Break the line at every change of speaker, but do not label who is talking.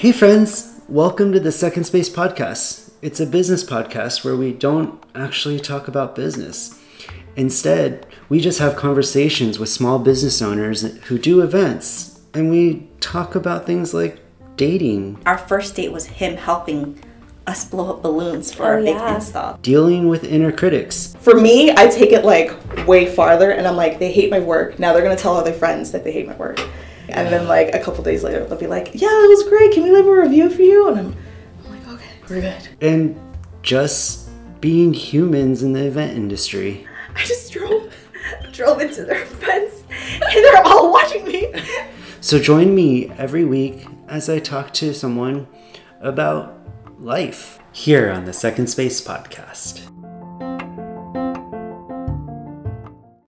Hey, friends, welcome to the Second Space Podcast. It's a business podcast where we don't actually talk about business. Instead, we just have conversations with small business owners who do events, and we talk about things like dating,
Our first date was him helping us blow up balloons for
Oh,
our big
yeah.
install.
dealing with inner critics,
For me, I take it like way farther and I'm like, they hate my work. Now they're gonna tell all their friends that they hate my work. And then like a couple days later, they'll be like, yeah, it was great. Can we leave a review for you? And I'm, I'm like, okay, we're good.
and just being humans in the event industry.
I just drove, drove into their fence and they're all watching me.
So join me every week as I talk to someone about life here on the Second Space Podcast.